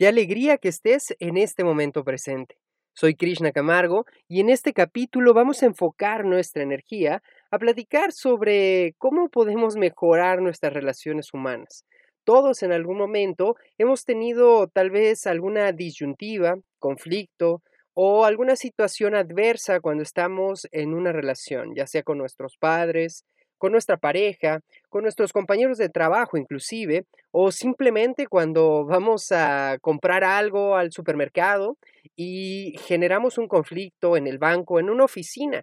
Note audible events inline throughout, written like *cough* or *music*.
Qué alegría que estés en este momento presente. Soy Krishna Camargo y en este capítulo vamos a enfocar nuestra energía a platicar sobre cómo podemos mejorar nuestras relaciones humanas. Todos en algún momento hemos tenido tal vez alguna disyuntiva, conflicto o alguna situación adversa cuando estamos en una relación, ya sea con nuestros padres, con nuestra pareja, con nuestros compañeros de trabajo inclusive, o simplemente cuando vamos a comprar algo al supermercado y generamos un conflicto en el banco, en una oficina.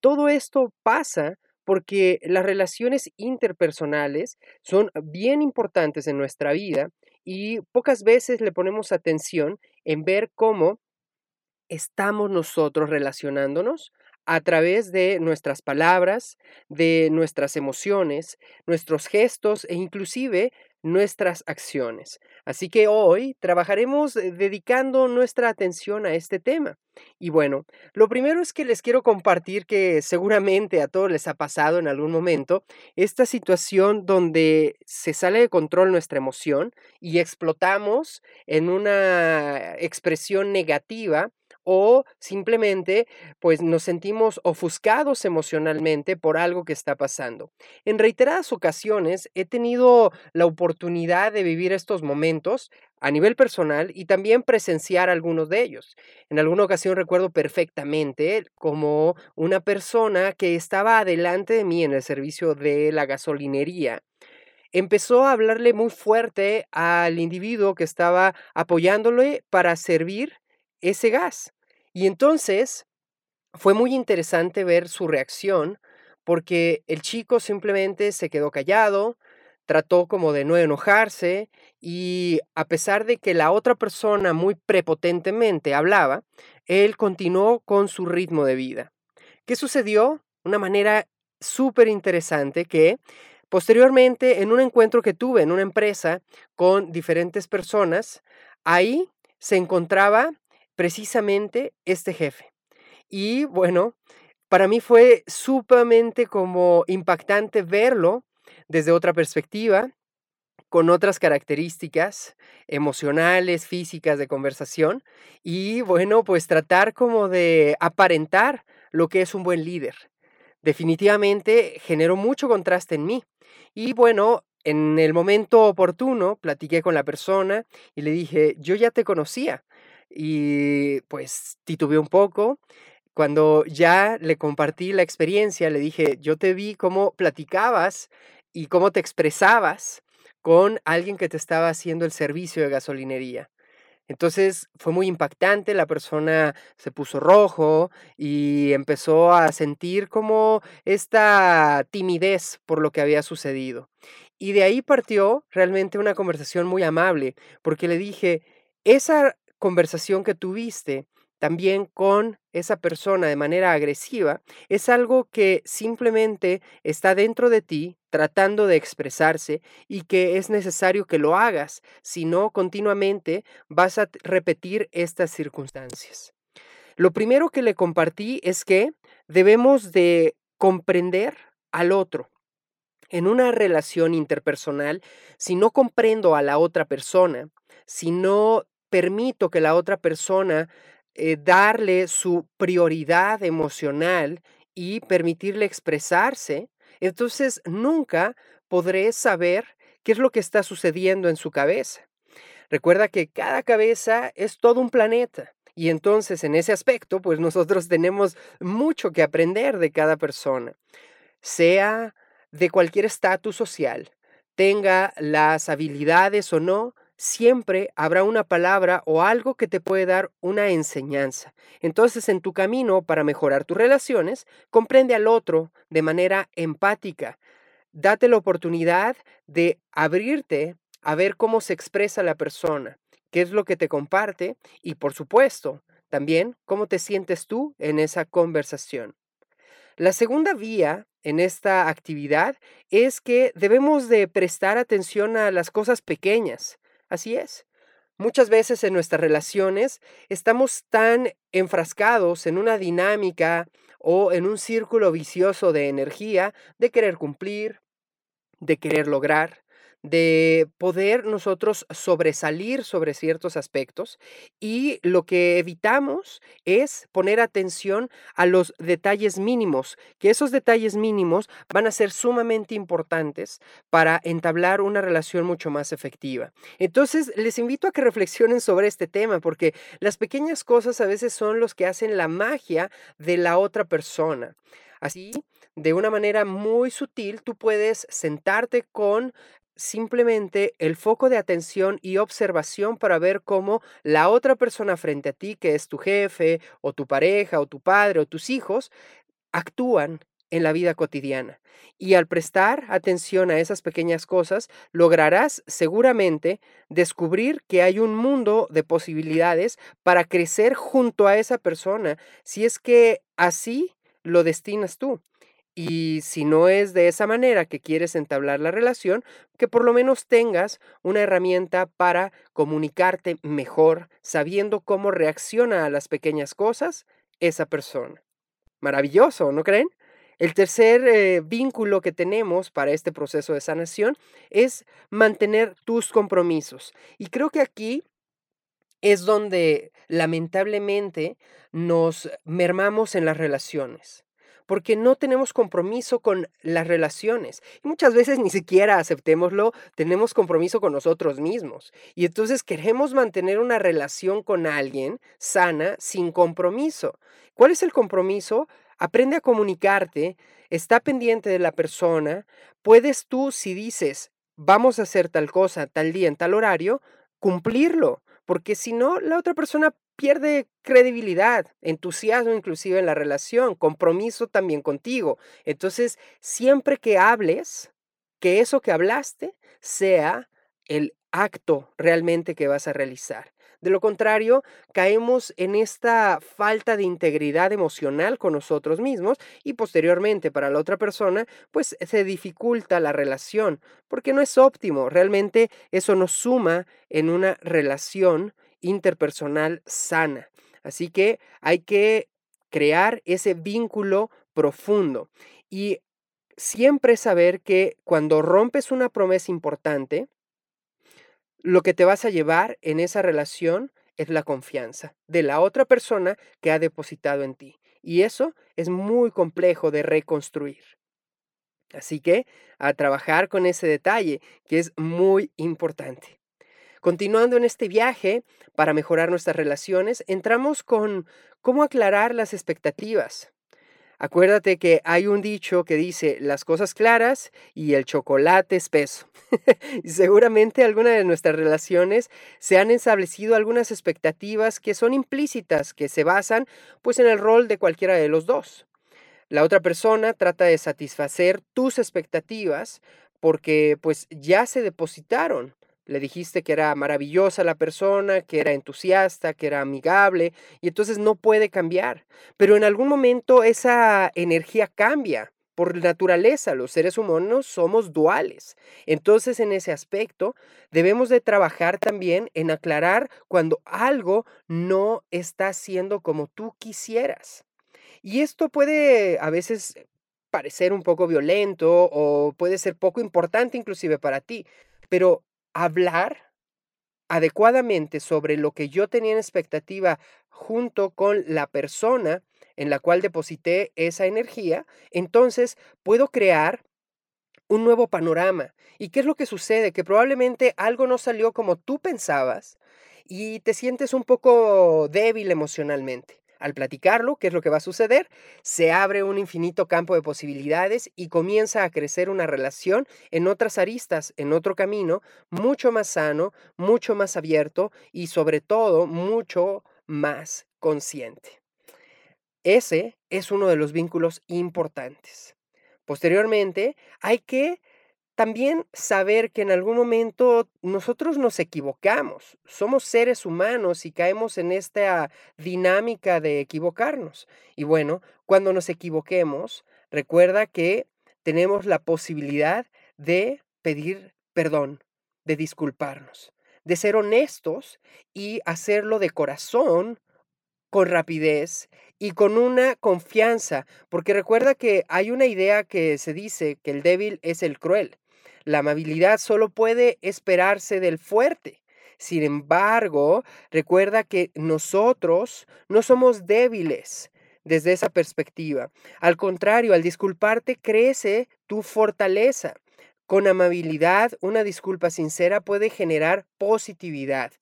Todo esto pasa porque las relaciones interpersonales son bien importantes en nuestra vida y pocas veces le ponemos atención en ver cómo estamos nosotros relacionándonos a través de nuestras palabras, de nuestras emociones, nuestros gestos e inclusive nuestras acciones. Así que hoy trabajaremos eh, dedicando nuestra atención a este tema. Y bueno, lo primero es que les quiero compartir que seguramente a todos les ha pasado en algún momento esta situación donde se sale de control nuestra emoción y explotamos en una expresión negativa o simplemente pues nos sentimos ofuscados emocionalmente por algo que está pasando. En reiteradas ocasiones he tenido la oportunidad de vivir estos momentos a nivel personal y también presenciar algunos de ellos. En alguna ocasión recuerdo perfectamente como una persona que estaba adelante de mí en el servicio de la gasolinería empezó a hablarle muy fuerte al individuo que estaba apoyándole para servir ese gas. Y entonces fue muy interesante ver su reacción porque el chico simplemente se quedó callado, trató como de no enojarse y a pesar de que la otra persona muy prepotentemente hablaba, él continuó con su ritmo de vida. ¿Qué sucedió? Una manera súper interesante que posteriormente en un encuentro que tuve en una empresa con diferentes personas, ahí se encontraba precisamente este jefe. Y bueno, para mí fue sumamente como impactante verlo desde otra perspectiva, con otras características emocionales, físicas de conversación y bueno, pues tratar como de aparentar lo que es un buen líder. Definitivamente generó mucho contraste en mí. Y bueno, en el momento oportuno platiqué con la persona y le dije, yo ya te conocía, y pues titubeé un poco. Cuando ya le compartí la experiencia, le dije, yo te vi cómo platicabas y cómo te expresabas con alguien que te estaba haciendo el servicio de gasolinería. Entonces fue muy impactante, la persona se puso rojo y empezó a sentir como esta timidez por lo que había sucedido. Y de ahí partió realmente una conversación muy amable, porque le dije, esa conversación que tuviste también con esa persona de manera agresiva es algo que simplemente está dentro de ti tratando de expresarse y que es necesario que lo hagas, si no continuamente vas a repetir estas circunstancias. Lo primero que le compartí es que debemos de comprender al otro. En una relación interpersonal, si no comprendo a la otra persona, si no permito que la otra persona eh, darle su prioridad emocional y permitirle expresarse, entonces nunca podré saber qué es lo que está sucediendo en su cabeza. Recuerda que cada cabeza es todo un planeta. Y entonces en ese aspecto, pues *laughs* nosotros tenemos mucho que aprender de cada persona, sea de cualquier estatus social, tenga las habilidades o no, siempre habrá una palabra o algo que te puede dar una enseñanza. Entonces, en tu camino para mejorar tus relaciones, comprende al otro de manera empática. Date la oportunidad de abrirte a ver cómo se expresa la persona, qué es lo que te comparte y, por supuesto, también cómo te sientes tú en esa conversación. La segunda vía en esta actividad es que debemos de prestar atención a las cosas pequeñas. Así es. Muchas veces en nuestras relaciones estamos tan enfrascados en una dinámica o en un círculo vicioso de energía, de querer cumplir, de querer lograr, de poder nosotros sobresalir sobre ciertos aspectos y lo que evitamos es poner atención a los detalles mínimos, que esos detalles mínimos van a ser sumamente importantes para entablar una relación mucho más efectiva. Entonces, les invito a que reflexionen sobre este tema, porque las pequeñas cosas a veces son los que hacen la magia de la otra persona. Así, de una manera muy sutil, tú puedes sentarte con simplemente el foco de atención y observación para ver cómo la otra persona frente a ti, que es tu jefe o tu pareja o tu padre o tus hijos, actúan en la vida cotidiana. Y al prestar atención a esas pequeñas cosas, lograrás seguramente descubrir que hay un mundo de posibilidades para crecer junto a esa persona, si es que así lo destinas tú. Y si no es de esa manera que quieres entablar la relación, que por lo menos tengas una herramienta para comunicarte mejor, sabiendo cómo reacciona a las pequeñas cosas esa persona. Maravilloso, ¿no creen? El tercer eh, vínculo que tenemos para este proceso de sanación es mantener tus compromisos. Y creo que aquí es donde lamentablemente nos mermamos en las relaciones porque no tenemos compromiso con las relaciones. Y muchas veces ni siquiera aceptémoslo, tenemos compromiso con nosotros mismos. Y entonces queremos mantener una relación con alguien sana sin compromiso. ¿Cuál es el compromiso? Aprende a comunicarte, está pendiente de la persona. Puedes tú, si dices, vamos a hacer tal cosa, tal día, en tal horario, cumplirlo porque si no, la otra persona pierde credibilidad, entusiasmo inclusive en la relación, compromiso también contigo. Entonces, siempre que hables, que eso que hablaste sea el acto realmente que vas a realizar. De lo contrario, caemos en esta falta de integridad emocional con nosotros mismos y posteriormente para la otra persona, pues se dificulta la relación, porque no es óptimo. Realmente eso nos suma en una relación interpersonal sana. Así que hay que crear ese vínculo profundo y siempre saber que cuando rompes una promesa importante, lo que te vas a llevar en esa relación es la confianza de la otra persona que ha depositado en ti. Y eso es muy complejo de reconstruir. Así que a trabajar con ese detalle que es muy importante. Continuando en este viaje para mejorar nuestras relaciones, entramos con cómo aclarar las expectativas. Acuérdate que hay un dicho que dice las cosas claras y el chocolate espeso. *laughs* y seguramente alguna de nuestras relaciones se han establecido algunas expectativas que son implícitas, que se basan pues en el rol de cualquiera de los dos. La otra persona trata de satisfacer tus expectativas porque pues ya se depositaron le dijiste que era maravillosa la persona, que era entusiasta, que era amigable, y entonces no puede cambiar. Pero en algún momento esa energía cambia. Por naturaleza, los seres humanos somos duales. Entonces, en ese aspecto, debemos de trabajar también en aclarar cuando algo no está siendo como tú quisieras. Y esto puede a veces parecer un poco violento o puede ser poco importante inclusive para ti, pero hablar adecuadamente sobre lo que yo tenía en expectativa junto con la persona en la cual deposité esa energía, entonces puedo crear un nuevo panorama. ¿Y qué es lo que sucede? Que probablemente algo no salió como tú pensabas y te sientes un poco débil emocionalmente. Al platicarlo, ¿qué es lo que va a suceder? Se abre un infinito campo de posibilidades y comienza a crecer una relación en otras aristas, en otro camino, mucho más sano, mucho más abierto y sobre todo mucho más consciente. Ese es uno de los vínculos importantes. Posteriormente, hay que también saber que en algún momento nosotros nos equivocamos, somos seres humanos y caemos en esta dinámica de equivocarnos. Y bueno, cuando nos equivoquemos, recuerda que tenemos la posibilidad de pedir perdón, de disculparnos, de ser honestos y hacerlo de corazón, con rapidez y con una confianza, porque recuerda que hay una idea que se dice que el débil es el cruel. La amabilidad solo puede esperarse del fuerte. Sin embargo, recuerda que nosotros no somos débiles desde esa perspectiva. Al contrario, al disculparte crece tu fortaleza. Con amabilidad, una disculpa sincera puede generar positividad.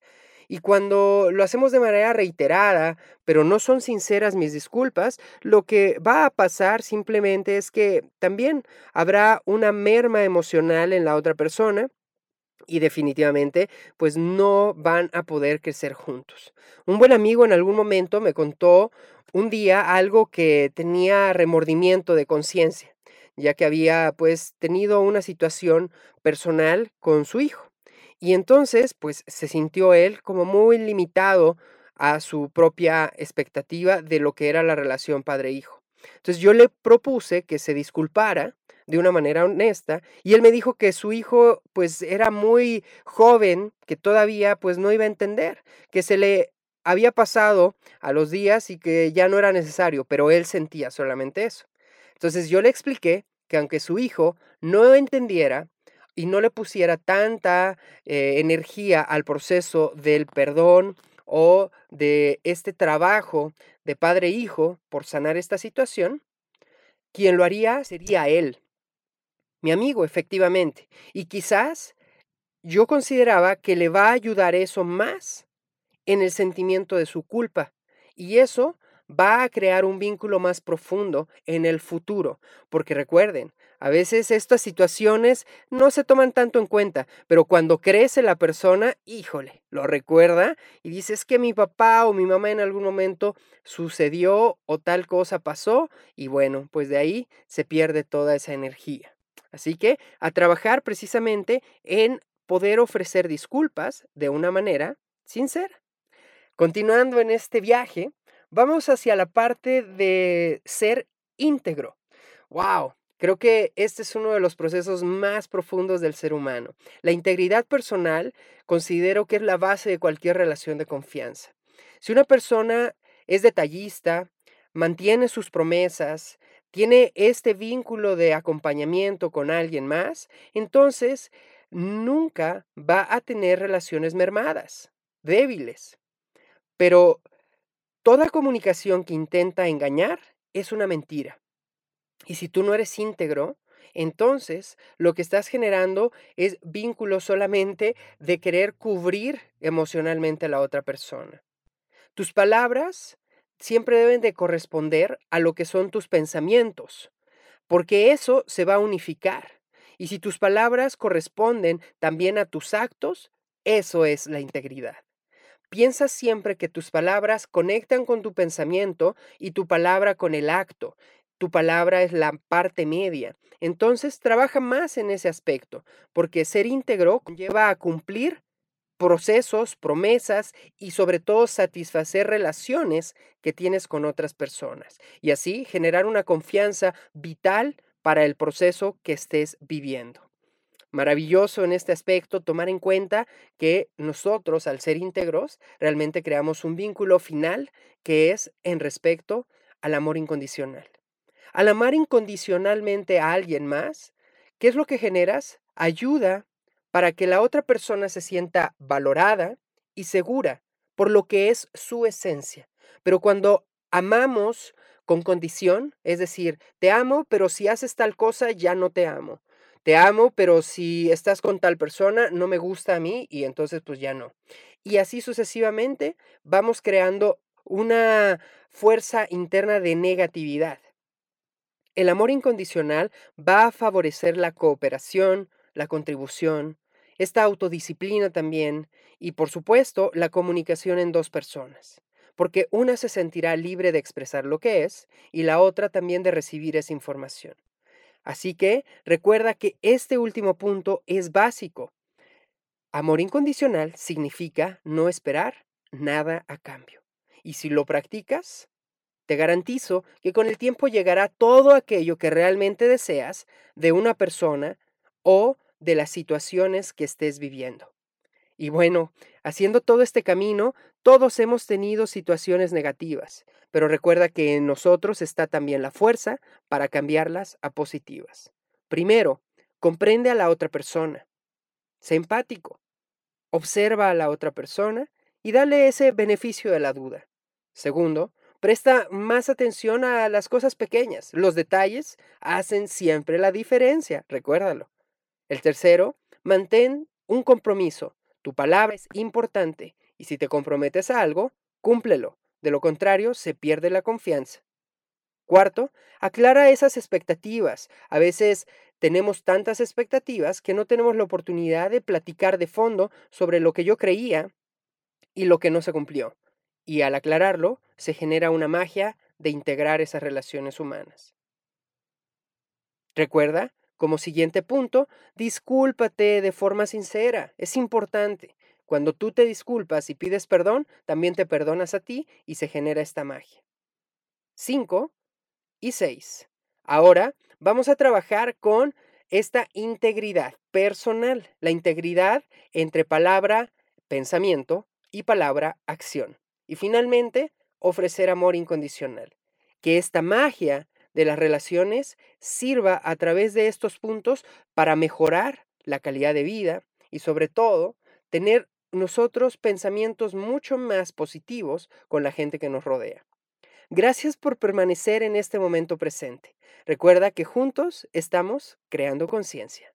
Y cuando lo hacemos de manera reiterada, pero no son sinceras mis disculpas, lo que va a pasar simplemente es que también habrá una merma emocional en la otra persona y definitivamente pues no van a poder crecer juntos. Un buen amigo en algún momento me contó un día algo que tenía remordimiento de conciencia ya que había pues tenido una situación personal con su hijo. Y entonces pues se sintió él como muy limitado a su propia expectativa de lo que era la relación padre-hijo. Entonces yo le propuse que se disculpara de una manera honesta y él me dijo que su hijo pues era muy joven, que todavía pues no iba a entender, que se le había pasado a los días y que ya no era necesario, pero él sentía solamente eso. Entonces yo le expliqué que aunque su hijo no entendiera y no le pusiera tanta eh, energía al proceso del perdón o de este trabajo de padre-hijo e por sanar esta situación, quien lo haría sería él, mi amigo, efectivamente. Y quizás yo consideraba que le va a ayudar eso más en el sentimiento de su culpa. Y eso va a crear un vínculo más profundo en el futuro. Porque recuerden, a veces estas situaciones no se toman tanto en cuenta, pero cuando crece la persona, híjole, lo recuerda y dice, es que mi papá o mi mamá en algún momento sucedió o tal cosa pasó y bueno, pues de ahí se pierde toda esa energía. Así que a trabajar precisamente en poder ofrecer disculpas de una manera sincera. Continuando en este viaje, vamos hacia la parte de ser íntegro. ¡Wow! Creo que este es uno de los procesos más profundos del ser humano. La integridad personal considero que es la base de cualquier relación de confianza. Si una persona es detallista, mantiene sus promesas, tiene este vínculo de acompañamiento con alguien más, entonces nunca va a tener relaciones mermadas, débiles. Pero Toda comunicación que intenta engañar es una mentira. Y si tú no eres íntegro, entonces lo que estás generando es vínculo solamente de querer cubrir emocionalmente a la otra persona. Tus palabras siempre deben de corresponder a lo que son tus pensamientos, porque eso se va a unificar. Y si tus palabras corresponden también a tus actos, eso es la integridad. Piensa siempre que tus palabras conectan con tu pensamiento y tu palabra con el acto. Tu palabra es la parte media. Entonces trabaja más en ese aspecto, porque ser íntegro lleva a cumplir procesos, promesas y sobre todo satisfacer relaciones que tienes con otras personas y así generar una confianza vital para el proceso que estés viviendo maravilloso en este aspecto tomar en cuenta que nosotros, al ser íntegros, realmente creamos un vínculo final que es en respecto al amor incondicional. Al amar incondicionalmente a alguien más, ¿qué es lo que generas? Ayuda para que la otra persona se sienta valorada y segura por lo que es su esencia. Pero cuando amamos con condición, es decir, te amo, pero si haces tal cosa, ya no te amo te amo, pero si estás con tal persona, no me gusta a mí y entonces pues ya no. Y así sucesivamente vamos creando una fuerza interna de negatividad. El amor incondicional va a favorecer la cooperación, la contribución, esta autodisciplina también y por supuesto la comunicación en dos personas, porque una se sentirá libre de expresar lo que es y la otra también de recibir esa información. Así que recuerda que este último punto es básico. Amor incondicional significa no esperar nada a cambio. Y si lo practicas, te garantizo que con el tiempo llegará todo aquello que realmente deseas de una persona o de las situaciones que estés viviendo. Y bueno, haciendo todo este camino, todos hemos tenido situaciones negativas, pero recuerda que en nosotros está también la fuerza para cambiarlas a positivas. Primero, Comprende a la otra persona. Sé empático. Observa a la otra persona y dale ese beneficio de la duda. Segundo, presta más atención a las cosas pequeñas. Los detalles hacen siempre la diferencia, recuérdalo. El tercero, mantén un compromiso. Tu palabra es importante y si te comprometes a algo, cúmplelo. De lo contrario, se pierde la confianza. Cuarto, aclara esas expectativas. A veces tenemos tantas expectativas que no tenemos la oportunidad de platicar de fondo sobre lo que yo creía y lo que no se cumplió. Y al aclararlo, se genera una magia de integrar esas relaciones humanas. Recuerda, como siguiente punto, discúlpate de forma sincera. Es importante. Cuando tú te disculpas y pides perdón, también te perdonas a ti y se genera esta magia. 5 y 6. Ahora vamos a trabajar con esta integridad personal, la integridad entre palabra, pensamiento y palabra, acción. Y finalmente, ofrecer amor incondicional. Que esta magia de las relaciones sirva a través de estos puntos para mejorar la calidad de vida y sobre todo tener nosotros pensamientos mucho más positivos con la gente que nos rodea. Gracias por permanecer en este momento presente. Recuerda que juntos estamos creando conciencia.